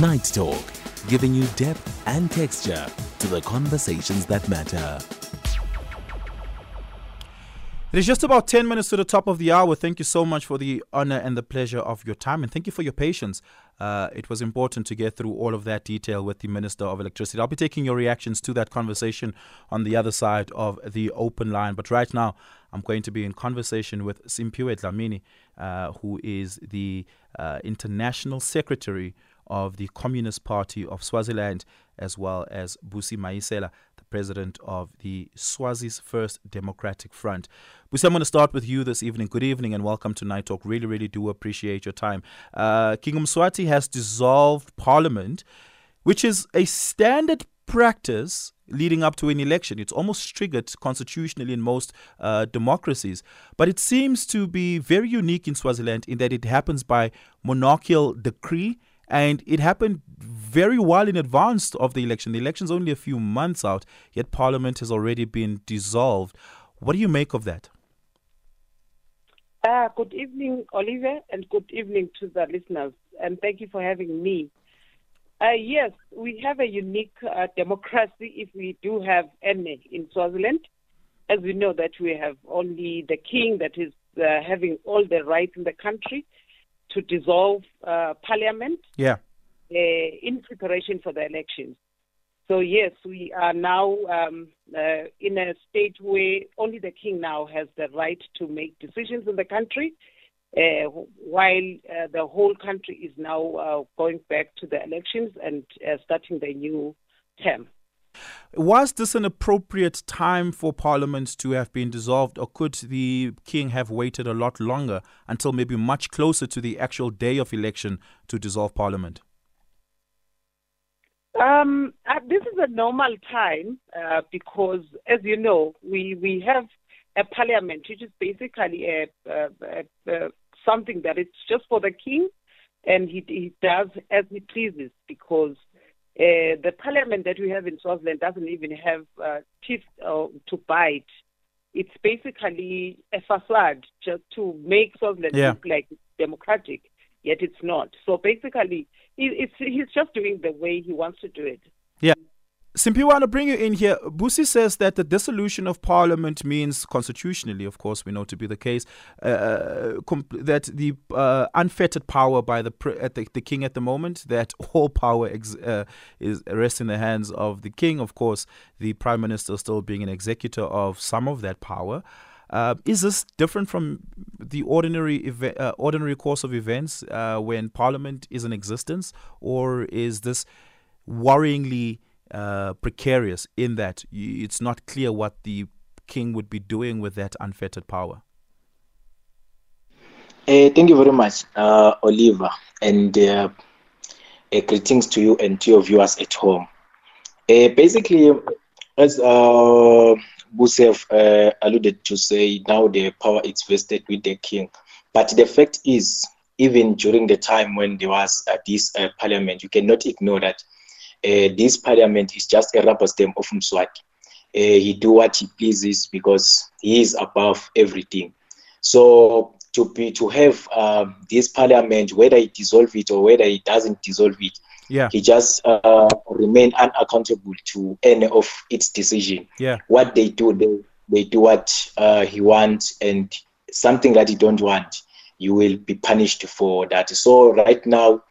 Night Talk, giving you depth and texture to the conversations that matter. It is just about 10 minutes to the top of the hour. Thank you so much for the honor and the pleasure of your time, and thank you for your patience. Uh, it was important to get through all of that detail with the Minister of Electricity. I'll be taking your reactions to that conversation on the other side of the open line. But right now, I'm going to be in conversation with Simphiwe Dlamini, uh, who is the uh, International Secretary of the Communist Party of Swaziland, as well as Busi Mayisela, the president of the Swazi's First Democratic Front. Busi, I'm going to start with you this evening. Good evening and welcome to Night Talk. Really, really do appreciate your time. Uh, King Mswati has dissolved parliament, which is a standard practice leading up to an election. It's almost triggered constitutionally in most uh, democracies. But it seems to be very unique in Swaziland in that it happens by monarchical decree and it happened very well in advance of the election. The election's only a few months out, yet Parliament has already been dissolved. What do you make of that? Uh, good evening, Oliver, and good evening to the listeners. And thank you for having me. Uh, yes, we have a unique uh, democracy if we do have any in Swaziland. As we know that we have only the king that is uh, having all the rights in the country to dissolve uh, parliament yeah. Uh, in preparation for the elections. So yes, we are now um, uh, in a state where only the king now has the right to make decisions in the country, uh, while uh, the whole country is now uh, going back to the elections and starting the new term. Was this an appropriate time for Parliament to have been dissolved, or could the King have waited a lot longer until maybe much closer to the actual day of election to dissolve Parliament? Um, uh, this is a normal time uh, because, as you know, we, we have a parliament which is basically a, a, a, something that it's just for the king, and he, he does as he pleases because uh, the parliament that we have in Swaziland doesn't even have uh, teeth uh, to bite. It's basically a facade just to make Swaziland yeah. look like democratic, yet it's not. So basically, it's, he's just doing the way he wants to do it. Yeah. Simphiwe want to bring you in here. Busi says that the dissolution of parliament means, constitutionally, of course, we know to be the case, uh, comp- that the uh, unfettered power by the, the, the king at the moment, that all power ex- uh, is rests in the hands of the king. Of course, the prime minister still being an executor of some of that power. Uh, is this different from the ordinary ev- uh, ordinary course of events uh, when Parliament is in existence, or is this worryingly uh, precarious in that it's not clear what the king would be doing with that unfettered power. Uh, thank you very much, uh, Oliver, and uh, uh greetings to you and to your viewers at home. Uh, basically, as uh, Busef uh, alluded to say, now the power is vested with the king. But the fact is, even during the time when there was this parliament, you cannot ignore that uh, this parliament is just a rubber stamp of Mswati. Uh, he do what he pleases because he is above everything. So to be to have um, this parliament, whether he dissolve it or whether he doesn't dissolve it, yeah, he just uh, remain unaccountable to any of its decision. Yeah, what they do, they they do what uh, he wants, and something that he don't want, you will be punished for that. So right now,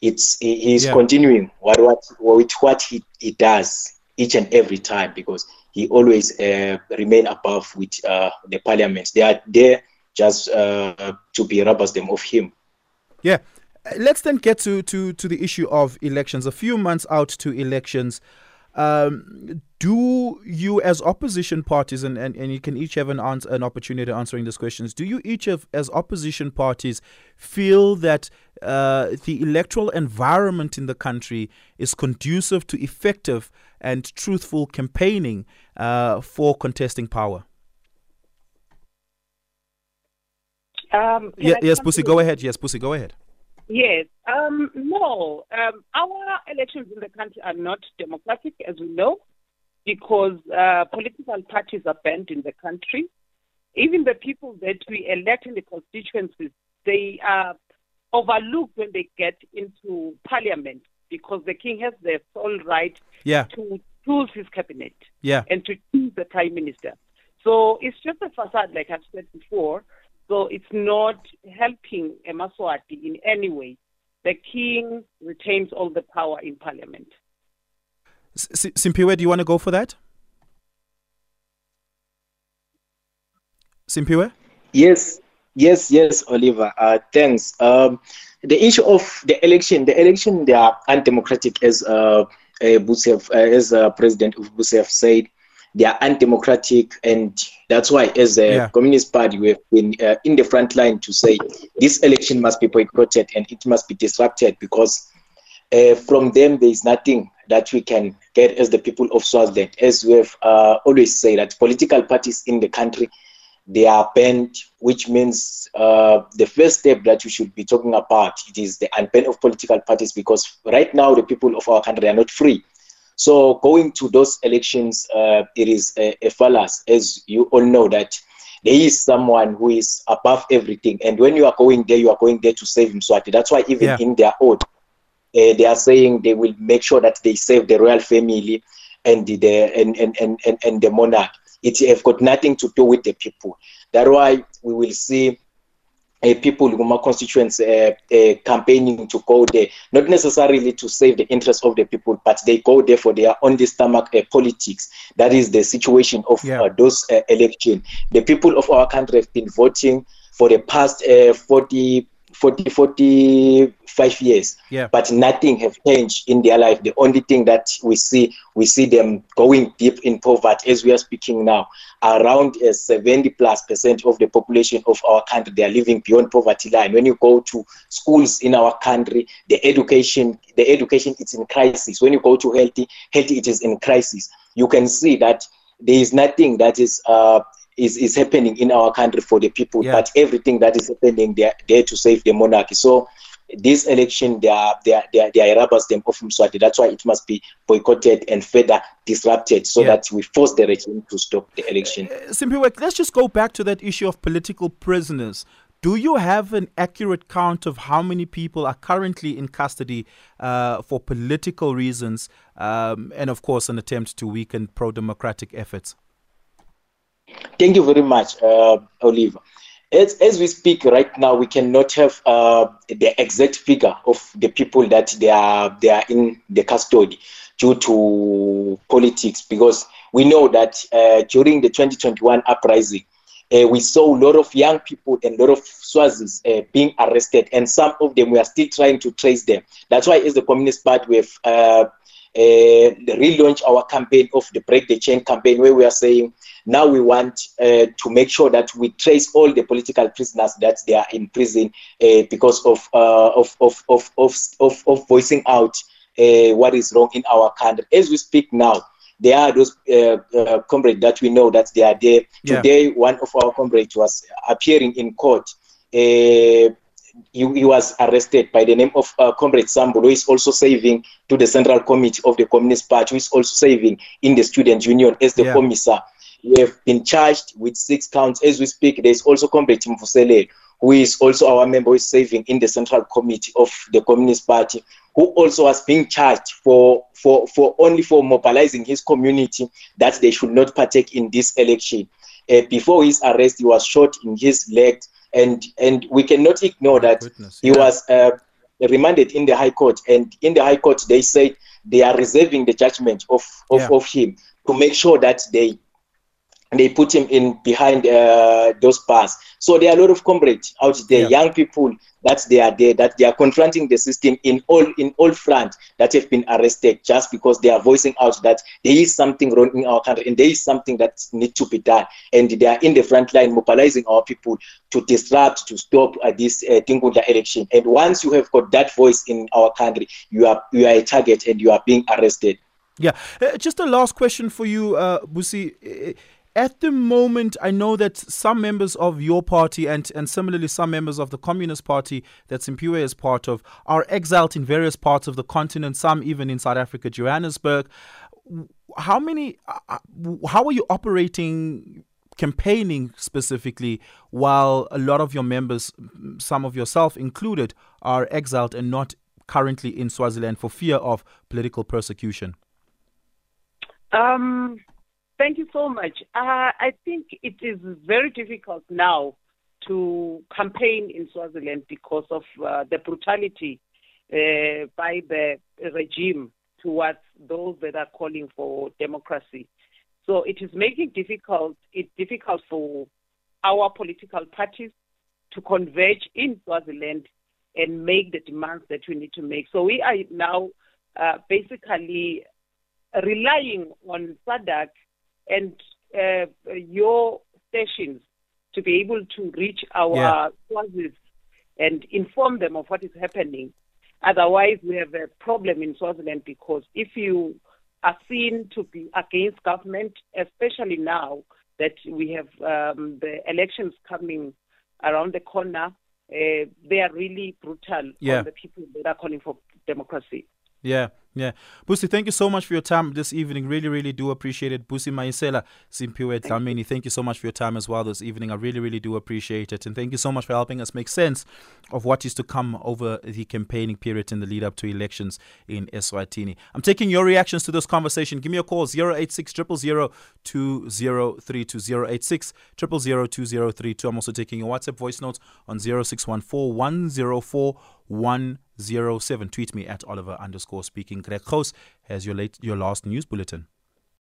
it's he, he's yeah. continuing what what with what he, he does each and every time because he always uh, remain above with uh, the parliament. They are there just uh, to be rubber stamp of him. Yeah. Let's then get to, to, to the issue of elections. A few months out to elections, um, do you, as opposition parties, and, and, and you can each have an, answer, an opportunity answering these questions, do you each, have, as opposition parties, feel that uh, the electoral environment in the country is conducive to effective and truthful campaigning uh, for contesting power? Um, yeah, yes, Busi, go ahead. Yes, Busi, go ahead. Yes. Um, no. Um, our elections in the country are not democratic, as we know, because uh, political parties are banned in the country. Even the people that we elect in the constituencies, they are overlooked when they get into parliament. because the king has the sole right Yeah. to choose his cabinet Yeah. and to choose the prime minister. So it's just a facade, like I've said before. So it's not helping Emaswati in any way. The king retains all the power in parliament. S- S- Simphiwe, do you want to go for that? Simphiwe? Yes, yes, yes, Oliver. Uh, thanks. Um, the issue of the election, the election, they are undemocratic, as uh, uh, Busef, uh, as uh, President Busef said. They are undemocratic, and that's why, as a Yeah. Communist Party, we have been uh, in the front line to say this election must be boycotted and it must be disrupted because uh, from them there is nothing that we can get as the people of Swaziland. As we have uh, always said, that political parties in the country they are banned, which means uh, the first step that we should be talking about it is the unban of political parties because right now the people of our country are not free. So going to those elections, uh, it is a, a fallacy, as you all know that there is someone who is above everything, and when you are going there, you are going there to save Mswati. That's why even Yeah. in their oath, uh, they are saying they will make sure that they save the royal family and the, and, and, and, and the monarch. It have got nothing to do with the people. That's why we will see uh, people in my constituents uh, uh, campaigning to go there, not necessarily to save the interests of the people, but they go there for their on the stomach uh, politics. That is the situation of Yeah. uh, those uh, election. The people of our country have been voting for the past uh, 40, 40, 45 years Yeah. but nothing have changed in their life. The only thing that we see, we see them going deep in poverty as we are speaking now. Around uh, 70 plus percent of the population of our country, they are living beyond poverty line. When you go to schools in our country, the education, the education is in crisis. When you go to healthy, healthy, it is in crisis. You can see that there is nothing that is uh, is, is happening in our country for the people, Yeah. but everything that is happening there, there to save the monarchy. So this election, they are they are they are, they are stamp of Mswati. That's why it must be boycotted and further disrupted, so Yeah. that we force the regime to stop the election. Uh, Simphiwe, let's just go back to that issue of political prisoners. Do you have an accurate count of how many people are currently in custody uh, for political reasons um, and, of course, an attempt to weaken pro democratic efforts? Thank you very much, uh, Oliver. As, as we speak right now, we cannot have uh, the exact figure of the people that they are they are in the custody due to politics, because we know that uh, during the 2021 uprising, uh, we saw a lot of young people and a lot of Swazis uh, being arrested, and some of them we are still trying to trace them. That's why, as the Communist Party, we have uh, relaunch our campaign of the Break the Chain campaign, where we are saying now we want uh, to make sure that we trace all the political prisoners that they are in prison uh, because of, uh, of, of, of, of, of, of voicing out uh, what is wrong in our country. As we speak now, there are those uh, uh, comrades that we know that they are there. Yeah. Today, one of our comrades was appearing in court. He, he was arrested by the name of uh, Comrade Sambo, who is also serving to the Central Committee of the Communist Party, who is also serving in the Student Union as the Yeah. commissar. We have been charged with six counts. As we speak, there is also Comrade Mfusele, who is also our member, who is serving in the Central Committee of the Communist Party, who also was being charged for, for, for only for mobilizing his community that they should not partake in this election. Uh, before his arrest, he was shot in his leg, and and we cannot ignore that goodness, he yeah. was uh, remanded in the High Court, and in the High Court they said they are reserving the judgment of of, Yeah. of him to make sure that they they put him in behind uh, those bars. So there are a lot of comrades out there, Yeah. young people that they are there, that they are confronting the system in all in all front that have been arrested just because they are voicing out that there is something wrong in our country and there is something that needs to be done. And they are in the front line mobilizing our people to disrupt, to stop uh, this uh, Tinkhundla election. And once you have got that voice in our country, you are you are a target and you are being arrested. Yeah. Uh, just a last question for you, uh, Busi. At the moment, I know that some members of your party and, and similarly some members of the Communist Party that Simphiwe is part of are exiled in various parts of the continent, some even in South Africa, Johannesburg. How many, uh, uh, how are you operating, campaigning specifically, while a lot of your members, some of yourself included, are exiled and not currently in Swaziland for fear of political persecution? Um, thank you so much. Uh, I think it is very difficult now to campaign in Swaziland because of uh, the brutality uh, by the regime towards those that are calling for democracy. So it is making difficult it difficult for our political parties to converge in Swaziland and make the demands that we need to make. So we are now uh, basically relying on SADC and uh, your stations to be able to reach our yeah. And inform them of what is happening. Otherwise, we have a problem in Swaziland because if you are seen to be against government, especially now that we have um, the elections coming around the corner, uh, they are really brutal yeah. on the people that are calling for democracy. Yeah, yeah. Busi, thank you so much for your time this evening. Really, really do appreciate it. Busi Mayisela Simphiwe Dlamini, thank you so much for your time as well this evening. I really, really do appreciate it. And thank you so much for helping us make sense of what is to come over the campaigning period in the lead up to elections in Eswatini. I'm taking your reactions to this conversation. Give me a call 086 000 2032 086 2032. I'm also taking your WhatsApp voice notes on 0614 104 107. Tweet me at Oliver underscore speaking. Greg House has your, late, your last news bulletin.